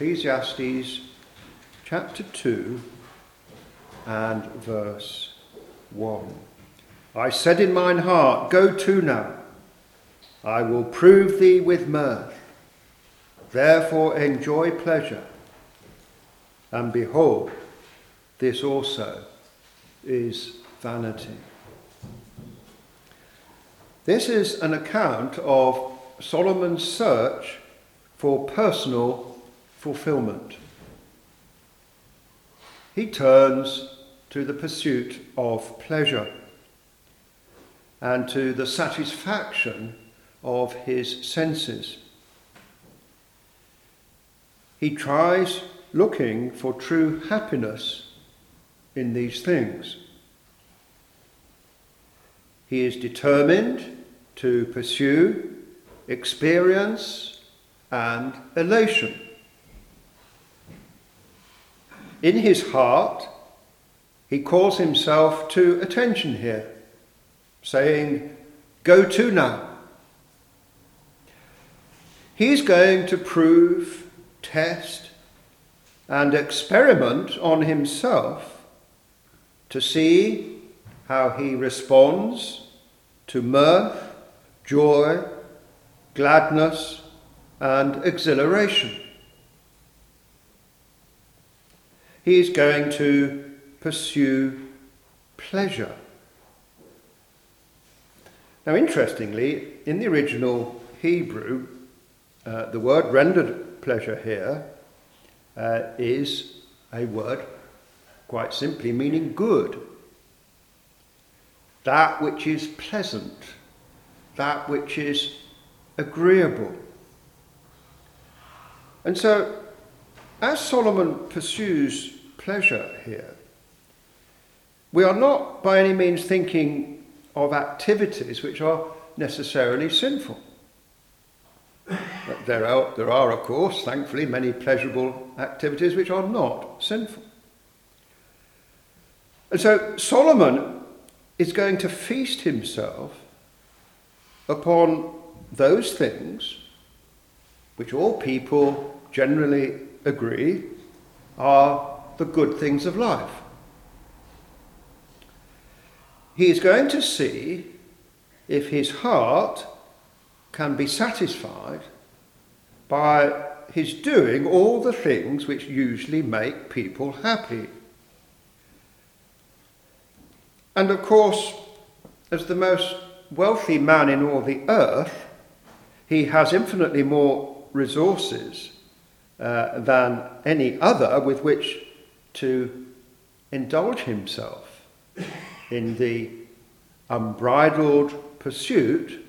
Ecclesiastes chapter 2 and verse 1. I said in mine heart, Go to now, I will prove thee with mirth. Therefore enjoy pleasure. And behold, this also is vanity. This is an account of Solomon's search for personal fulfillment. He turns to the pursuit of pleasure and to the satisfaction of his senses. He tries looking for true happiness in these things. He is determined to pursue experience and elation. In his heart, he calls himself to attention here, saying, Go to now. He's going to prove, test, and experiment on himself to see how he responds to mirth, joy, gladness, and exhilaration. He is going to pursue pleasure. Now, interestingly, in the original Hebrew, uh, the word rendered pleasure here uh, is a word quite simply meaning good that which is pleasant, that which is agreeable. And so, as Solomon pursues pleasure here, we are not by any means thinking of activities which are necessarily sinful. There are, there are, of course, thankfully, many pleasurable activities which are not sinful. And so Solomon is going to feast himself upon those things which all people generally agree are the good things of life. He is going to see if his heart can be satisfied by his doing all the things which usually make people happy. And of course, as the most wealthy man in all the earth, he has infinitely more resources uh, than any other with which to indulge himself in the unbridled pursuit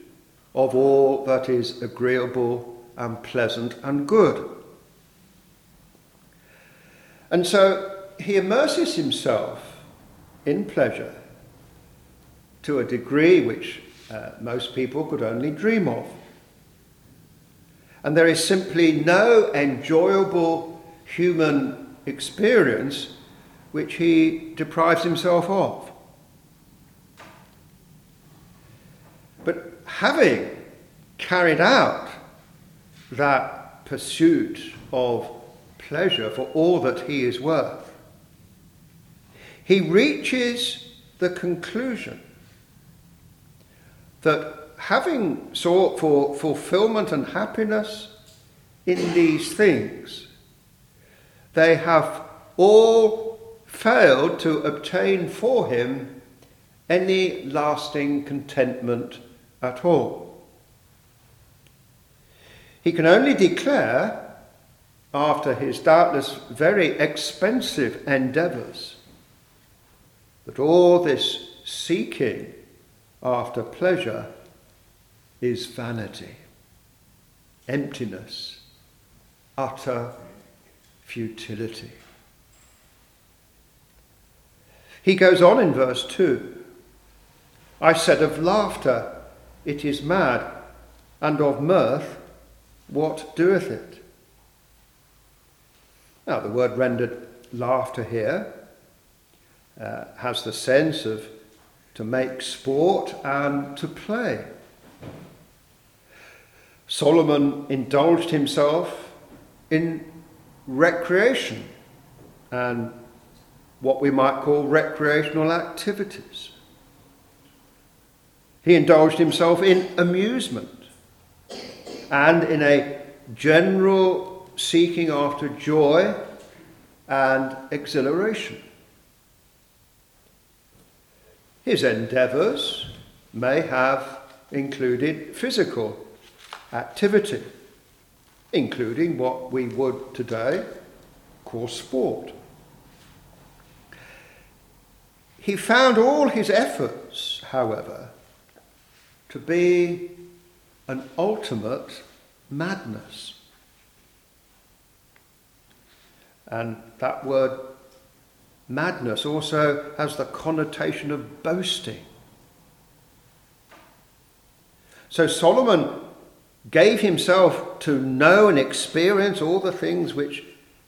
of all that is agreeable and pleasant and good. And so he immerses himself in pleasure to a degree which uh, most people could only dream of. And there is simply no enjoyable human experience which he deprives himself of. But having carried out that pursuit of pleasure for all that he is worth, he reaches the conclusion that having sought for fulfillment and happiness in these things, they have all failed to obtain for him any lasting contentment at all. He can only declare, after his doubtless very expensive endeavours, that all this seeking after pleasure is vanity, emptiness, utter futility. He goes on in verse 2 I said of laughter, it is mad, and of mirth, what doeth it? Now, the word rendered laughter here uh, has the sense of to make sport and to play. Solomon indulged himself in recreation and what we might call recreational activities. He indulged himself in amusement and in a general seeking after joy and exhilaration. His endeavours may have included physical activity, including what we would today call sport. He found all his efforts, however, to be an ultimate madness. And that word madness also has the connotation of boasting. So Solomon gave himself to know and experience all the things which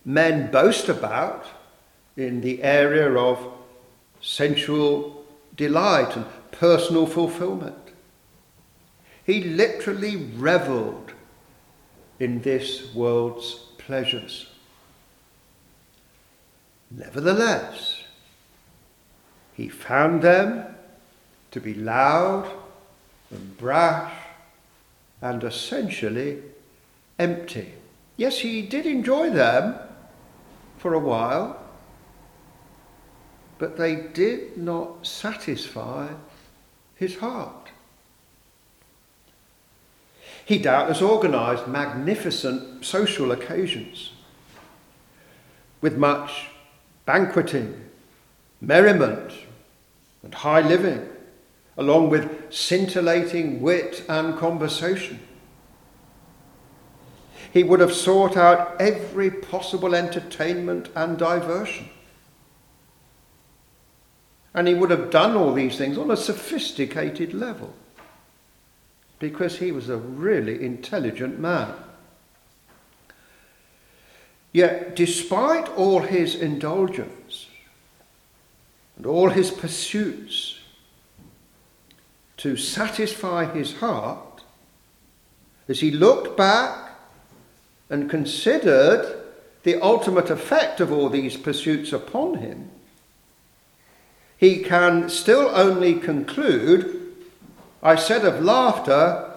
men boast about in the area of sensual delight and personal fulfillment. He literally reveled in this world's pleasures. Nevertheless, he found them to be loud and brash and essentially empty. Yes, he did enjoy them for a while, but they did not satisfy his heart. He doubtless organised magnificent social occasions with much banqueting, merriment, and high living, along with scintillating wit and conversation. He would have sought out every possible entertainment and diversion. And he would have done all these things on a sophisticated level because he was a really intelligent man. Yet, despite all his indulgence and all his pursuits to satisfy his heart, as he looked back and considered the ultimate effect of all these pursuits upon him, he can still only conclude I said of laughter,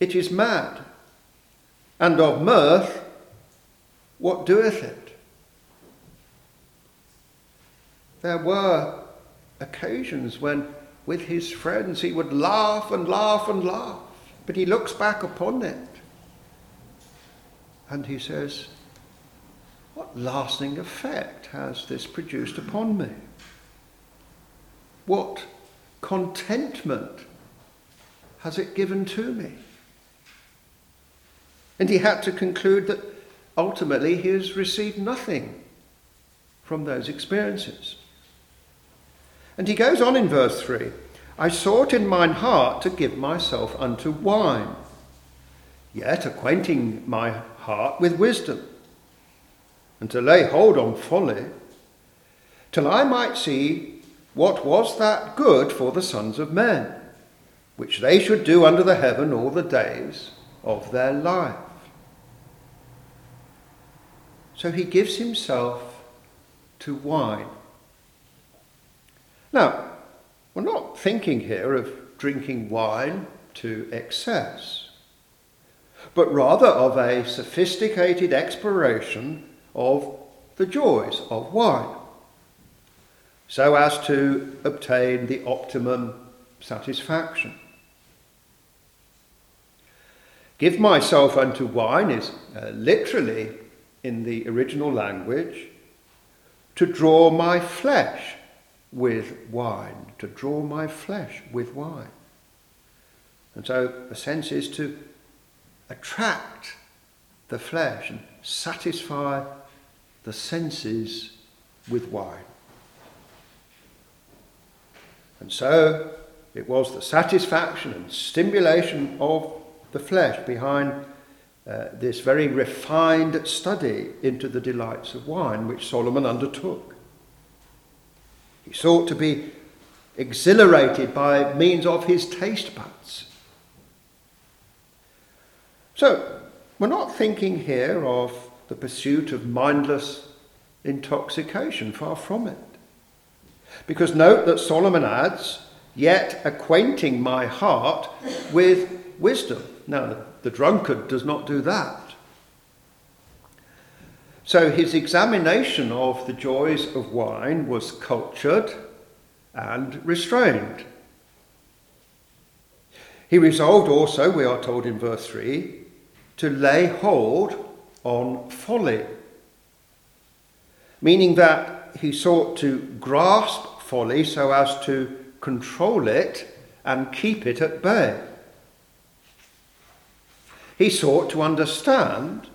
it is mad, and of mirth, what doeth it? There were occasions when, with his friends, he would laugh and laugh and laugh, but he looks back upon it and he says, What lasting effect has this produced upon me? What contentment has it given to me? And he had to conclude that ultimately he has received nothing from those experiences. And he goes on in verse 3 I sought in mine heart to give myself unto wine, yet acquainting my heart with wisdom, and to lay hold on folly, till I might see what was that good for the sons of men, which they should do under the heaven all the days of their life. So he gives himself to wine. Now, we're not thinking here of drinking wine to excess, but rather of a sophisticated exploration of the joys of wine, so as to obtain the optimum satisfaction. Give myself unto wine is uh, literally in the original language to draw my flesh with wine, to draw my flesh with wine. And so the sense is to attract the flesh and satisfy the senses with wine. And so it was the satisfaction and stimulation of the flesh behind uh, this very refined study into the delights of wine which Solomon undertook. He sought to be exhilarated by means of his taste buds. So, we're not thinking here of the pursuit of mindless intoxication, far from it. Because note that Solomon adds, yet acquainting my heart with wisdom. Now, the drunkard does not do that. So his examination of the joys of wine was cultured and restrained. He resolved also, we are told in verse 3, to lay hold on folly, meaning that he sought to grasp folly so as to control it and keep it at bay. He sought to understand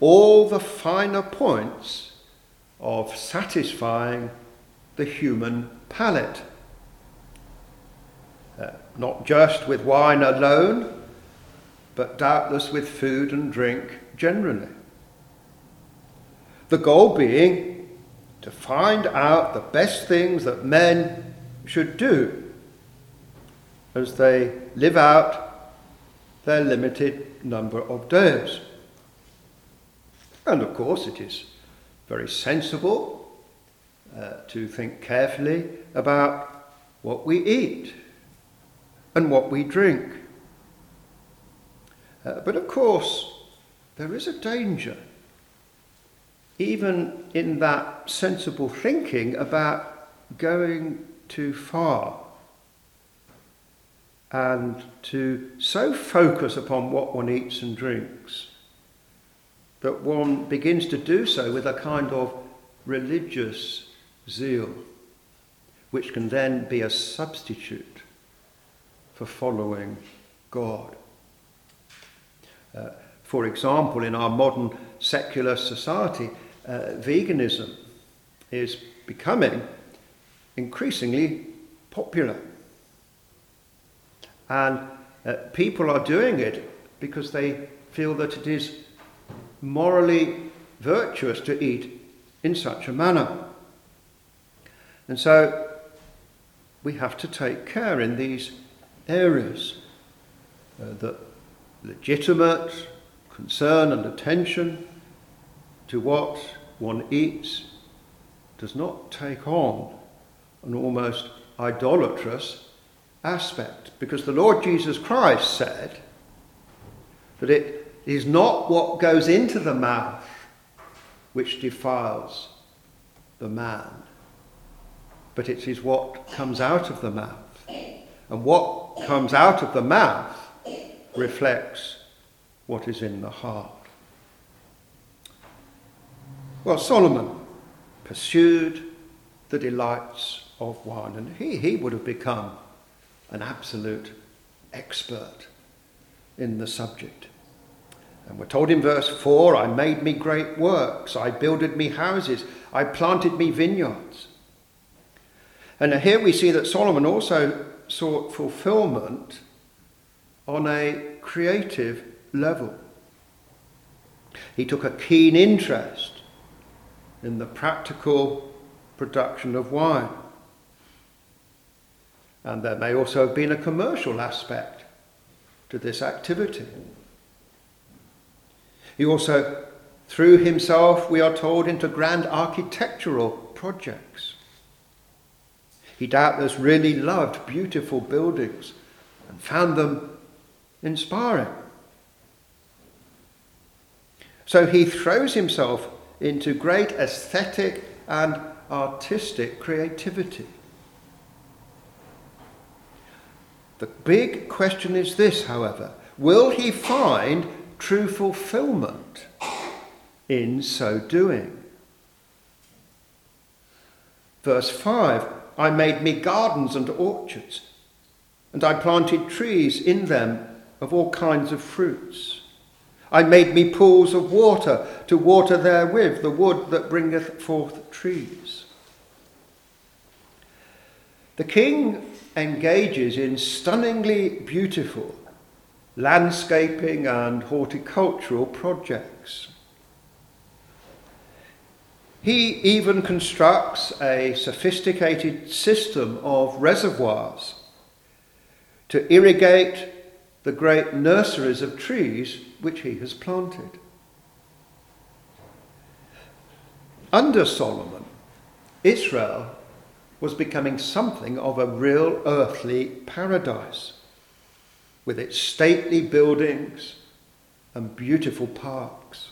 all the finer points of satisfying the human palate. Uh, not just with wine alone, but doubtless with food and drink generally. The goal being to find out the best things that men should do as they live out their limited number of days. And of course, it is very sensible uh, to think carefully about what we eat and what we drink. Uh, but of course, there is a danger, even in that sensible thinking about going too far and to so focus upon what one eats and drinks that one begins to do so with a kind of religious zeal, which can then be a substitute for following God. Uh, for example, in our modern secular society, uh, veganism is becoming increasingly popular. And uh, people are doing it because they feel that it is morally virtuous to eat in such a manner. And so we have to take care in these areas uh, that legitimate concern and attention to what one eats does not take on an almost idolatrous aspect. Because the Lord Jesus Christ said that it is not what goes into the mouth which defiles the man, but it is what comes out of the mouth. And what comes out of the mouth reflects what is in the heart. Well, Solomon pursued the delights of wine, and he, he would have become an absolute expert in the subject. And we're told in verse 4 I made me great works, I builded me houses, I planted me vineyards. And here we see that Solomon also sought fulfillment on a creative level. He took a keen interest in the practical production of wine. And there may also have been a commercial aspect to this activity. He also threw himself, we are told, into grand architectural projects. He doubtless really loved beautiful buildings and found them inspiring. So he throws himself into great aesthetic and artistic creativity. The big question is this, however will he find true fulfillment in so doing? Verse 5 I made me gardens and orchards, and I planted trees in them of all kinds of fruits. I made me pools of water to water therewith the wood that bringeth forth trees. The king engages in stunningly beautiful landscaping and horticultural projects. He even constructs a sophisticated system of reservoirs to irrigate the great nurseries of trees which he has planted. Under Solomon, Israel was becoming something of a real earthly paradise, with its stately buildings and beautiful parks.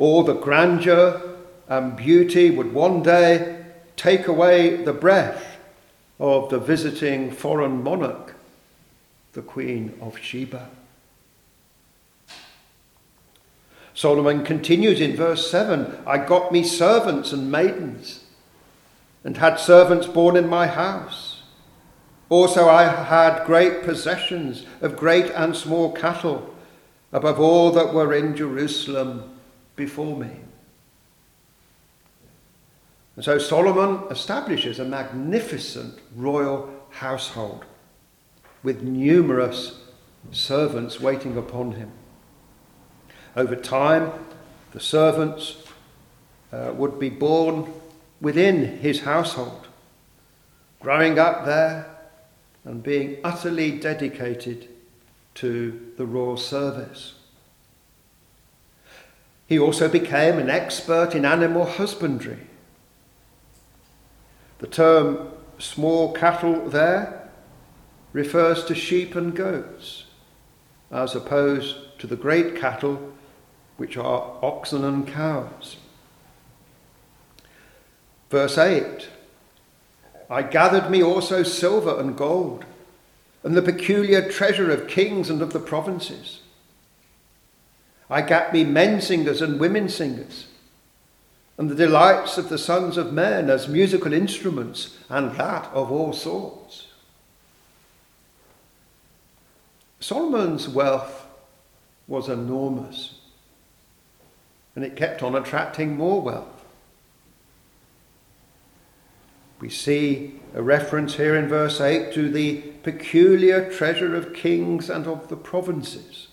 All the grandeur and beauty would one day take away the breath of the visiting foreign monarch, the Queen of Sheba. Solomon continues in verse 7 I got me servants and maidens, and had servants born in my house. Also, I had great possessions of great and small cattle, above all that were in Jerusalem before me. And so Solomon establishes a magnificent royal household with numerous servants waiting upon him. Over time, the servants uh, would be born within his household, growing up there and being utterly dedicated to the royal service. He also became an expert in animal husbandry. The term small cattle there refers to sheep and goats, as opposed to the great cattle which are oxen and cows. Verse 8 I gathered me also silver and gold, and the peculiar treasure of kings and of the provinces. I gat me men singers and women singers, and the delights of the sons of men as musical instruments, and that of all sorts. Solomon's wealth was enormous and it kept on attracting more wealth. We see a reference here in verse 8 to the peculiar treasure of kings and of the provinces.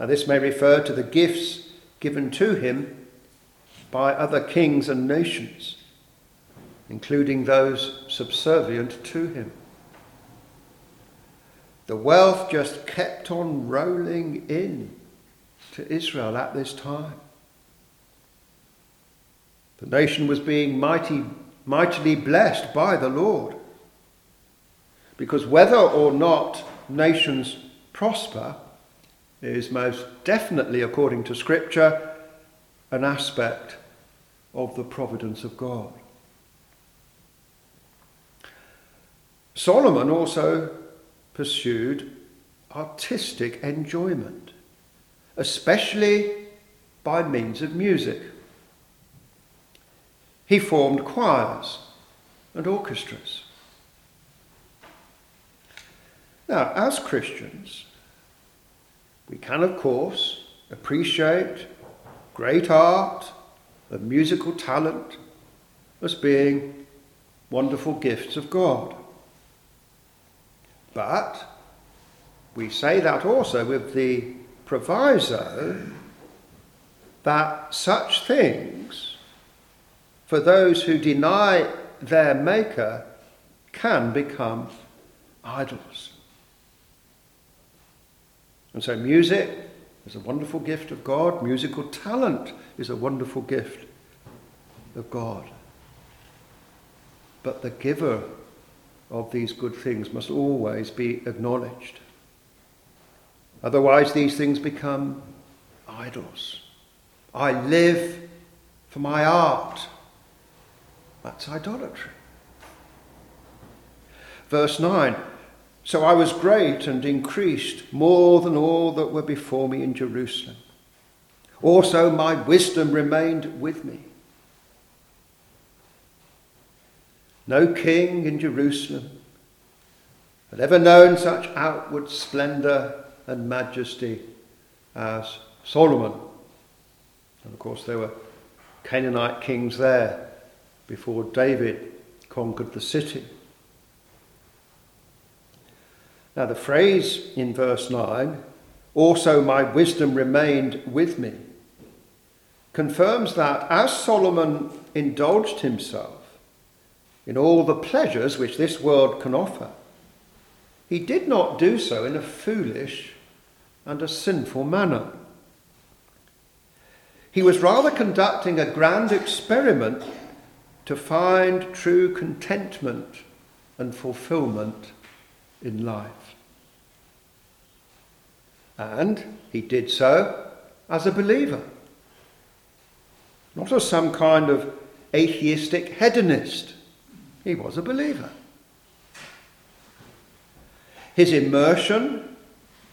Now, this may refer to the gifts given to him by other kings and nations, including those subservient to him. The wealth just kept on rolling in to Israel at this time. The nation was being mighty, mightily blessed by the Lord. Because whether or not nations prosper is most definitely, according to Scripture, an aspect of the providence of God. Solomon also pursued artistic enjoyment especially by means of music. He formed choirs and orchestras. Now, as Christians, we can, of course, appreciate great art and musical talent as being wonderful gifts of God. But we say that also with the proviso that such things, for those who deny their Maker, can become idols. And so, music is a wonderful gift of God, musical talent is a wonderful gift of God. But the giver of these good things must always be acknowledged. Otherwise, these things become idols. I live for my art. That's idolatry. Verse 9 So I was great and increased more than all that were before me in Jerusalem. Also, my wisdom remained with me. No king in Jerusalem had ever known such outward splendour and majesty as Solomon. And of course, there were Canaanite kings there before David conquered the city. Now, the phrase in verse 9, also my wisdom remained with me, confirms that as Solomon indulged himself in all the pleasures which this world can offer, he did not do so in a foolish and a sinful manner. He was rather conducting a grand experiment to find true contentment and fulfillment in life. And he did so as a believer, not as some kind of atheistic hedonist. He was a believer. His immersion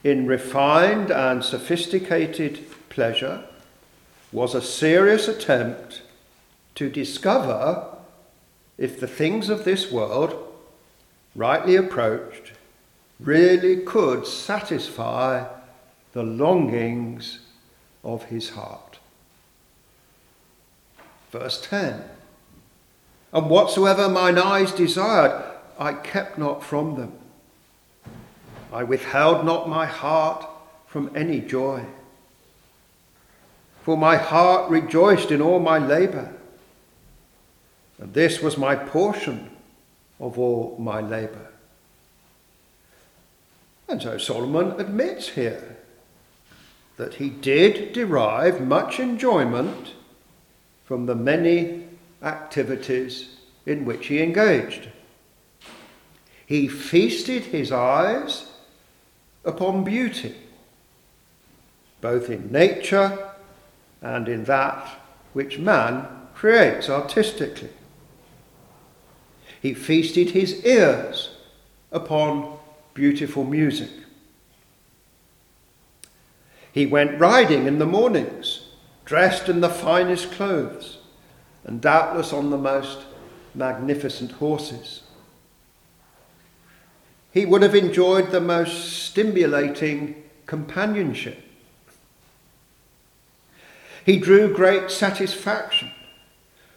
in refined and sophisticated pleasure was a serious attempt to discover if the things of this world, rightly approached, really could satisfy the longings of his heart. Verse 10 And whatsoever mine eyes desired, I kept not from them. I withheld not my heart from any joy. For my heart rejoiced in all my labour, and this was my portion of all my labour. And so Solomon admits here that he did derive much enjoyment from the many activities in which he engaged. He feasted his eyes upon beauty, both in nature and in that which man creates artistically. He feasted his ears upon beautiful music. He went riding in the mornings, dressed in the finest clothes, and doubtless on the most magnificent horses. He would have enjoyed the most stimulating companionship. He drew great satisfaction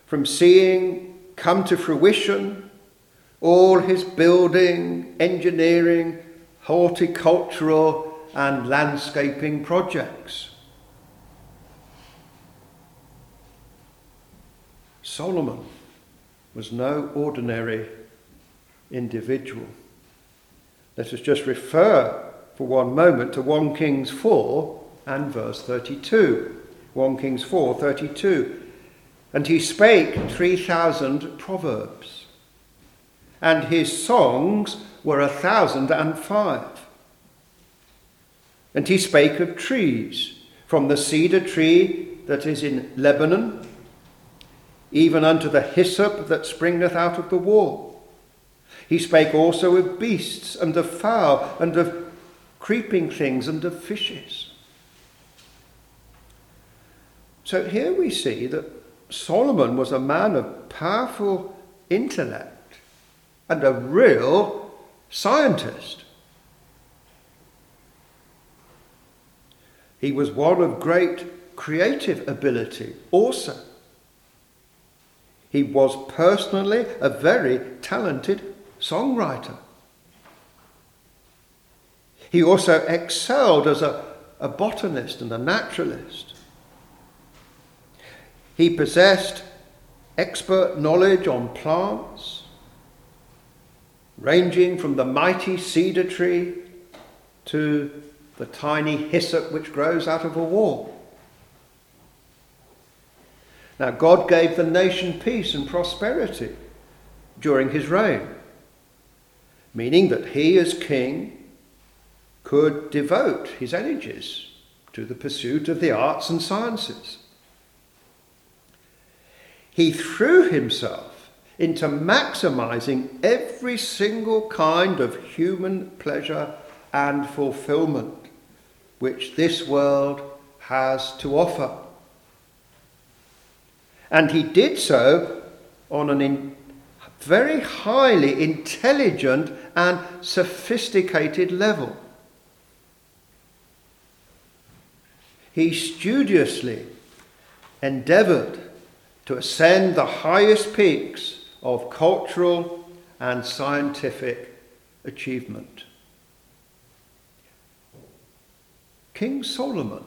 from seeing come to fruition all his building, engineering, horticultural, and landscaping projects. Solomon was no ordinary individual. Let us just refer for one moment to 1 Kings 4 and verse 32. 1 Kings 4 32. And he spake 3,000 proverbs, and his songs were a thousand and five. And he spake of trees, from the cedar tree that is in Lebanon, even unto the hyssop that springeth out of the wall he spake also of beasts and of fowl and of creeping things and of fishes. So here we see that Solomon was a man of powerful intellect and a real scientist. He was one of great creative ability also. He was personally a very talented songwriter. He also excelled as a, a botanist and a naturalist. He possessed expert knowledge on plants, ranging from the mighty cedar tree to the tiny hyssop which grows out of a wall. Now, God gave the nation peace and prosperity during his reign meaning that he, as king, could devote his energies to the pursuit of the arts and sciences. He threw himself into maximizing every single kind of human pleasure and fulfillment which this world has to offer. And he did so on an very highly intelligent and sophisticated level. He studiously endeavored to ascend the highest peaks of cultural and scientific achievement. King Solomon,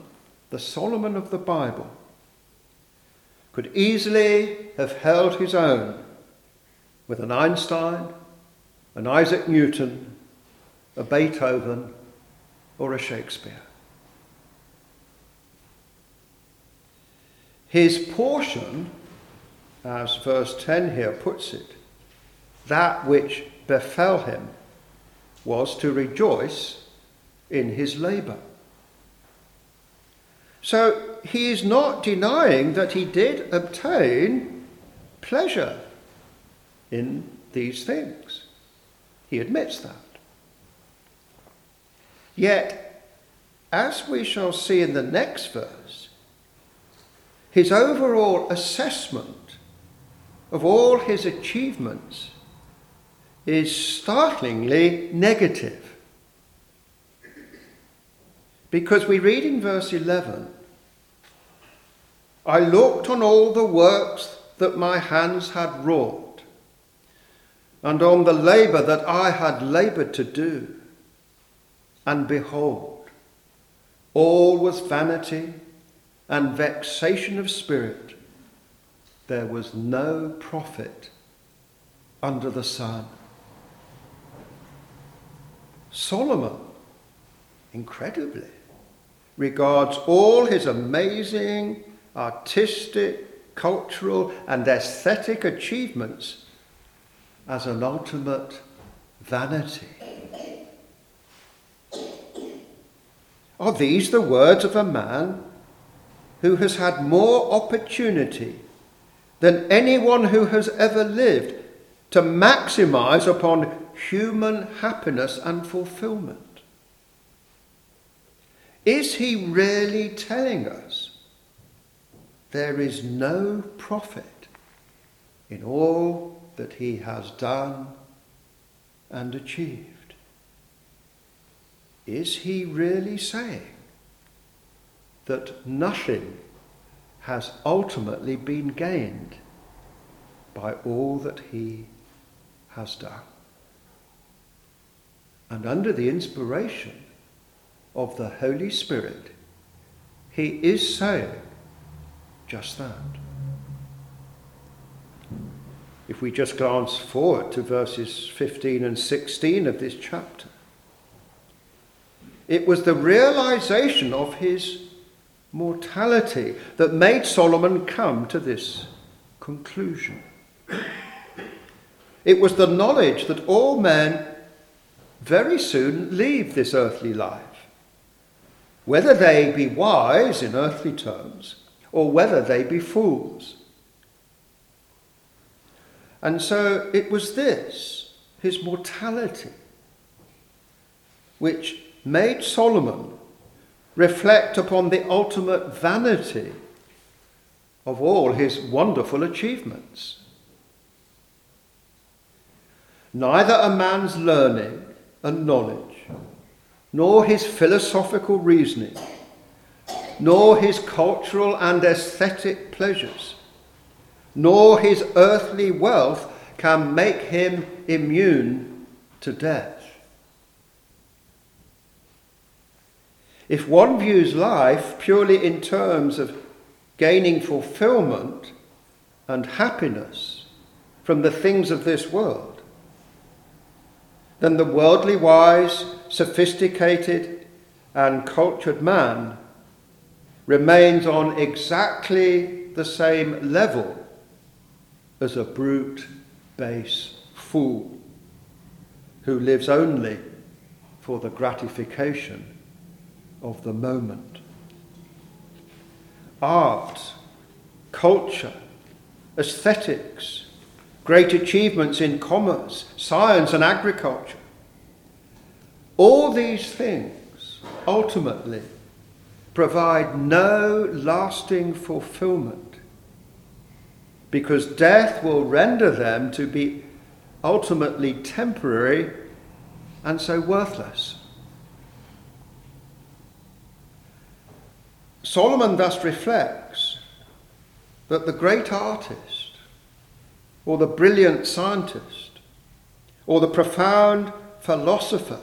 the Solomon of the Bible, could easily have held his own with an Einstein, an Isaac Newton, a Beethoven, or a Shakespeare. His portion, as verse 10 here puts it, that which befell him was to rejoice in his labour. So he is not denying that he did obtain pleasure in these things. He admits that. Yet, as we shall see in the next verse, his overall assessment of all his achievements is startlingly negative. Because we read in verse 11, I looked on all the works that my hands had wrought, and on the labour that I had laboured to do, and behold, all was vanity and vexation of spirit, there was no profit under the sun. Solomon, incredibly, regards all his amazing artistic, cultural, and aesthetic achievements as an ultimate vanity. Are these the words of a man who has had more opportunity than anyone who has ever lived to maximize upon human happiness and fulfillment. Is he really telling us there is no profit in all that he has done and achieved? Is he really saying that nothing has ultimately been gained by all that he has done. And under the inspiration of the Holy Spirit, he is saying just that. If we just glance forward to verses 15 and 16 of this chapter, it was the realization of his mortality that made Solomon come to this conclusion. It was the knowledge that all men very soon leave this earthly life, whether they be wise in earthly terms or whether they be fools. And so it was this, his mortality, which made Solomon reflect upon the ultimate vanity of all his wonderful achievements. Neither a man's learning and knowledge, nor his philosophical reasoning, nor his cultural and aesthetic pleasures, nor his earthly wealth can make him immune to death. If one views life purely in terms of gaining fulfillment and happiness from the things of this world, then the worldly wise, sophisticated, and cultured man remains on exactly the same level as a brute, base fool who lives only for the gratification of the moment. Art, culture, aesthetics, great achievements in commerce, science, and agriculture. All these things ultimately provide no lasting fulfillment because death will render them to be ultimately temporary and so worthless. Solomon thus reflects that the great artist, or the brilliant scientist, or the profound philosopher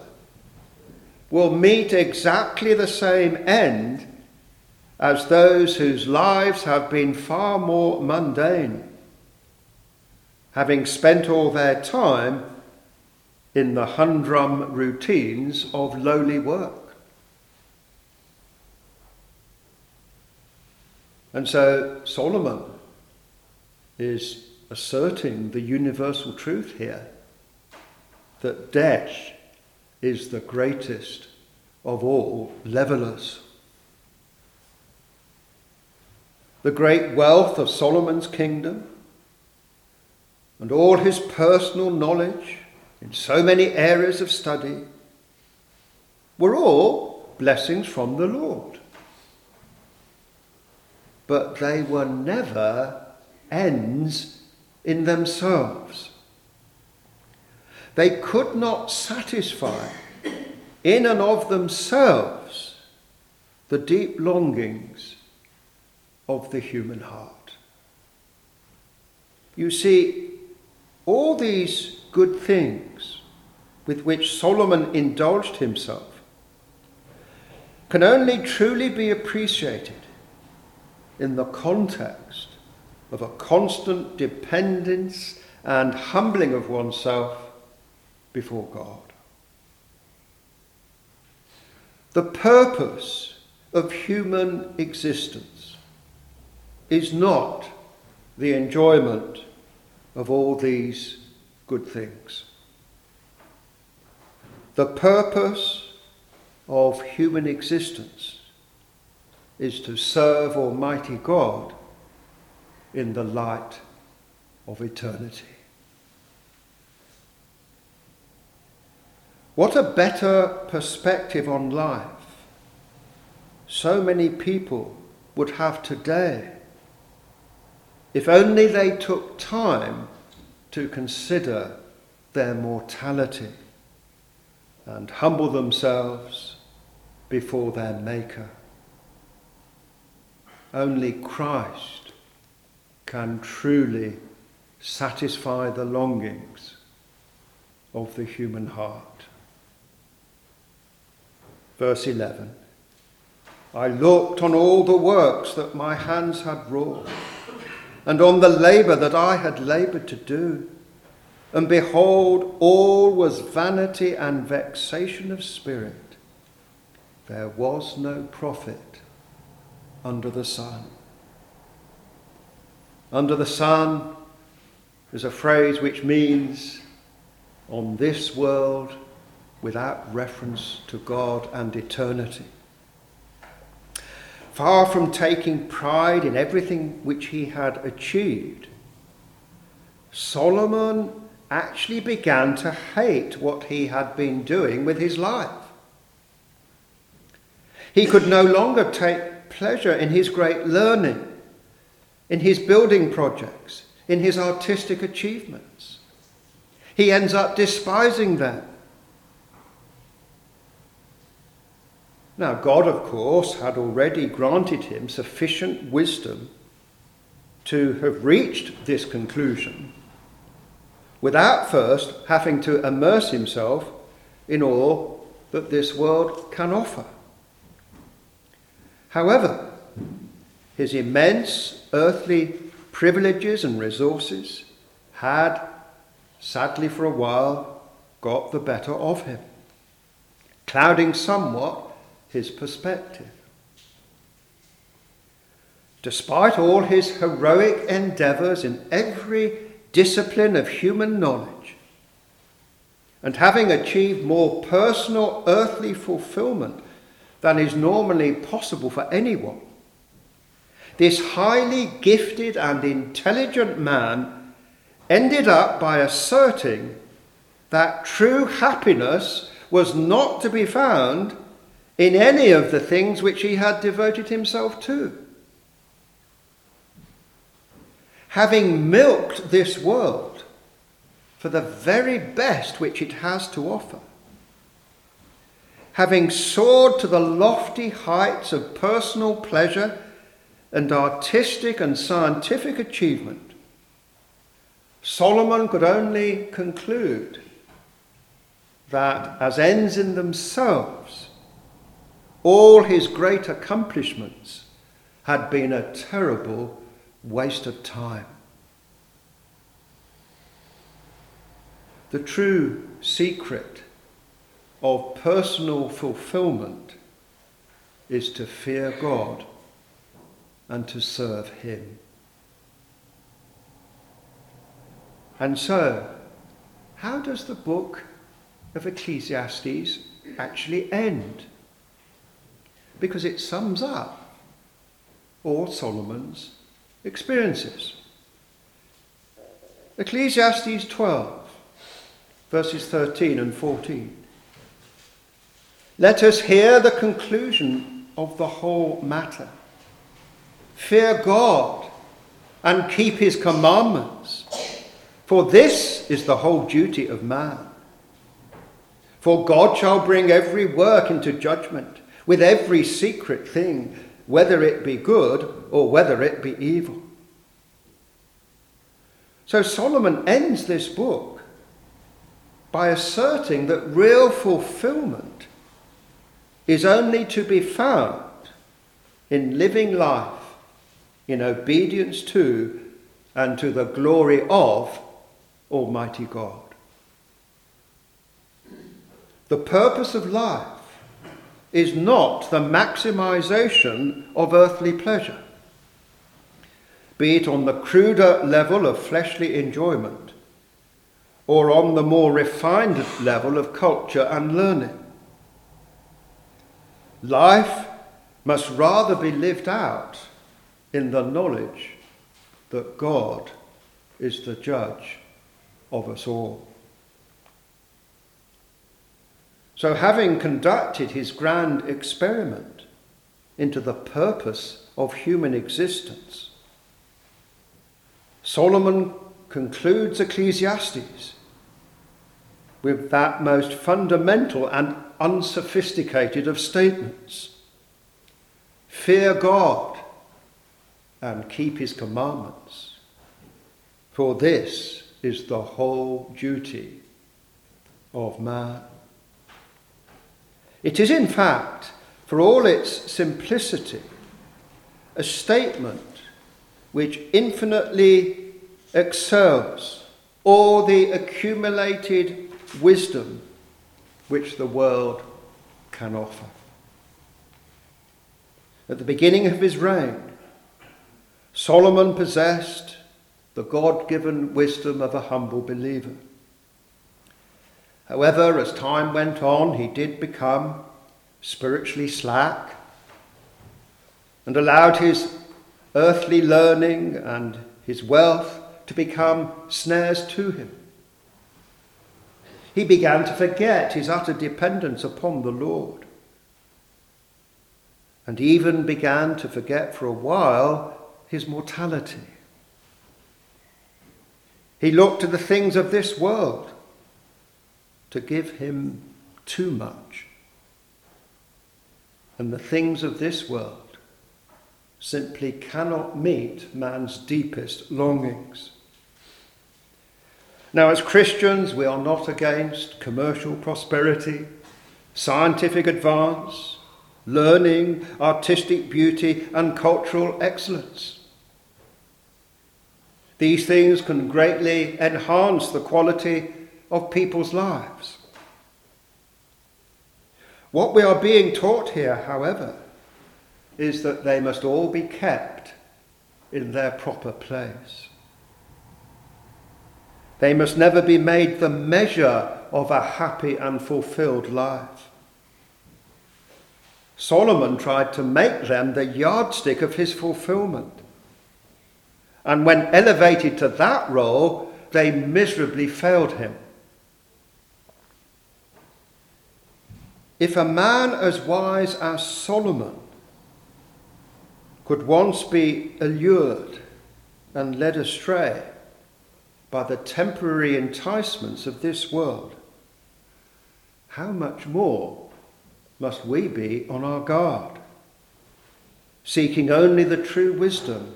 will meet exactly the same end as those whose lives have been far more mundane, having spent all their time in the humdrum routines of lowly work. And so Solomon is asserting the universal truth here that death is the greatest of all levelers. The great wealth of Solomon's kingdom and all his personal knowledge in so many areas of study were all blessings from the Lord. But they were never ends in themselves. They could not satisfy in and of themselves the deep longings of the human heart. You see, all these good things with which Solomon indulged himself can only truly be appreciated in the context of a constant dependence and humbling of oneself before God. The purpose of human existence is not the enjoyment of all these good things. The purpose of human existence is to serve Almighty God in the light of eternity. What a better perspective on life so many people would have today if only they took time to consider their mortality and humble themselves before their Maker. Only Christ can truly satisfy the longings of the human heart. Verse 11 I looked on all the works that my hands had wrought and on the labour that I had laboured to do. And behold, all was vanity and vexation of spirit. There was no profit under the sun. Under the sun is a phrase which means on this world without reference to God and eternity. Far from taking pride in everything which he had achieved, Solomon actually began to hate what he had been doing with his life. He could no longer take pleasure in his great learning, in his building projects, in his artistic achievements. He ends up despising them Now, God, of course, had already granted him sufficient wisdom to have reached this conclusion without first having to immerse himself in all that this world can offer. However, his immense earthly privileges and resources had, sadly for a while, got the better of him, clouding somewhat his perspective. Despite all his heroic endeavours in every discipline of human knowledge, and having achieved more personal earthly fulfillment than is normally possible for anyone, this highly gifted and intelligent man ended up by asserting that true happiness was not to be found in any of the things which he had devoted himself to. Having milked this world for the very best which it has to offer, having soared to the lofty heights of personal pleasure and artistic and scientific achievement, Solomon could only conclude that as ends in themselves, all his great accomplishments had been a terrible waste of time. The true secret of personal fulfillment is to fear God and to serve Him. And so, how does the book of Ecclesiastes actually end? Because it sums up all Solomon's experiences. Ecclesiastes 12, verses 13 and 14. Let us hear the conclusion of the whole matter. Fear God and keep his commandments, for this is the whole duty of man. For God shall bring every work into judgment with every secret thing, whether it be good or whether it be evil. So Solomon ends this book by asserting that real fulfillment is only to be found in living life in obedience to and to the glory of Almighty God. The purpose of life is not the maximization of earthly pleasure, be it on the cruder level of fleshly enjoyment or on the more refined level of culture and learning. Life must rather be lived out in the knowledge that God is the judge of us all. So, having conducted his grand experiment into the purpose of human existence, Solomon concludes Ecclesiastes with that most fundamental and unsophisticated of statements Fear God and keep his commandments, for this is the whole duty of man. It is, in fact, for all its simplicity, a statement which infinitely excels all the accumulated wisdom which the world can offer. At the beginning of his reign, Solomon possessed the God given wisdom of a humble believer. However, as time went on, he did become spiritually slack and allowed his earthly learning and his wealth to become snares to him. He began to forget his utter dependence upon the Lord and even began to forget for a while his mortality. He looked to the things of this world to give him too much. And the things of this world simply cannot meet man's deepest longings. Now, as Christians, we are not against commercial prosperity, scientific advance, learning, artistic beauty, and cultural excellence. These things can greatly enhance the quality of people's lives. What we are being taught here, however, is that they must all be kept in their proper place. They must never be made the measure of a happy and fulfilled life. Solomon tried to make them the yardstick of his fulfillment. And when elevated to that role, they miserably failed him. If a man as wise as Solomon could once be allured and led astray by the temporary enticements of this world, how much more must we be on our guard, seeking only the true wisdom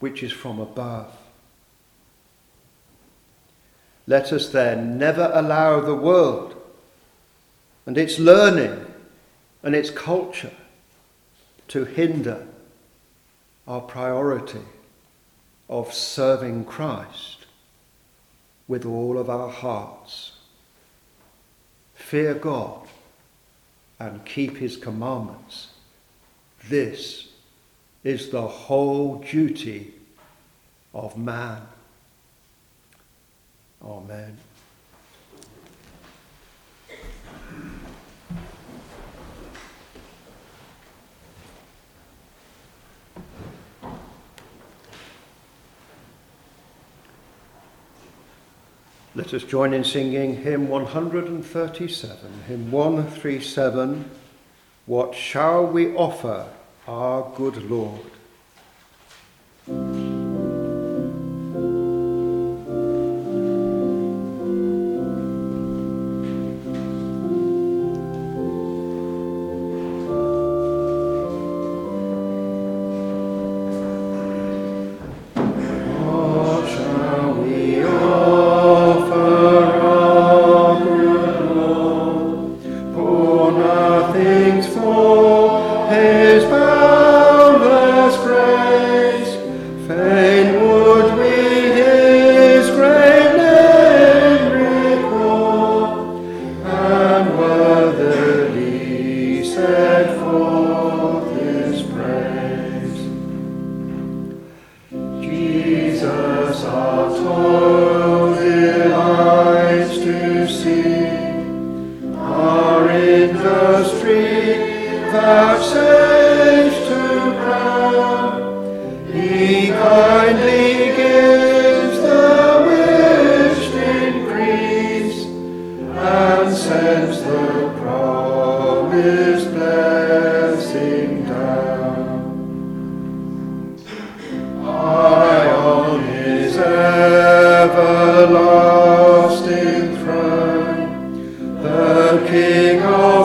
which is from above? Let us then never allow the world and its learning and its culture to hinder our priority of serving Christ with all of our hearts fear God and keep his commandments. This is the whole duty of man. Amen. Let us join in singing hymn 137, hymn 137. What shall we offer our good Lord?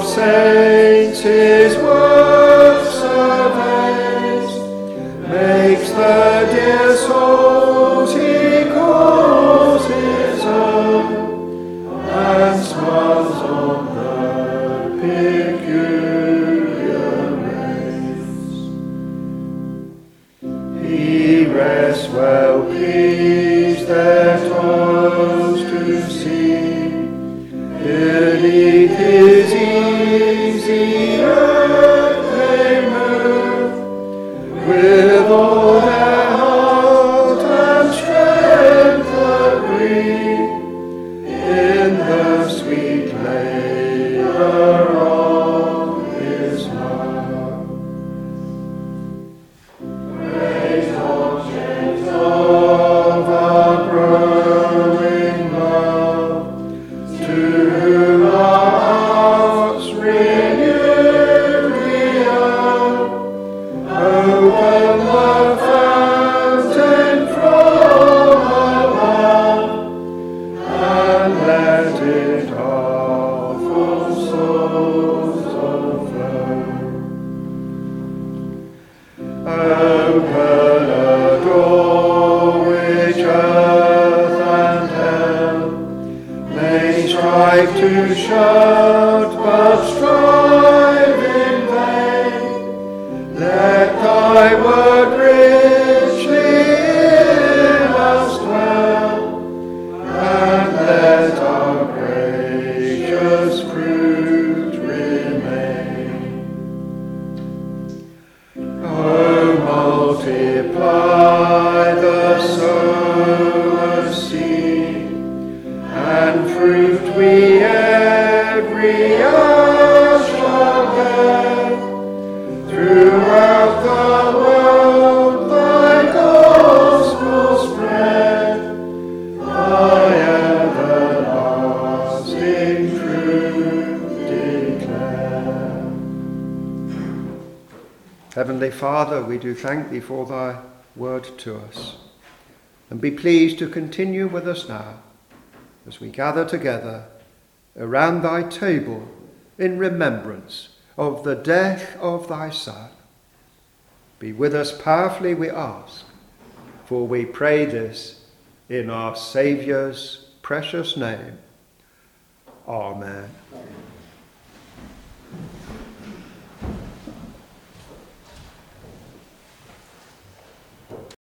saints Heavenly we do thank thee for thy word to us. And be pleased to continue with us now as we gather together around thy table in remembrance of the death of thy Son. Be with us powerfully, we ask, for we pray this in our Saviour's precious name. Amen. Amen.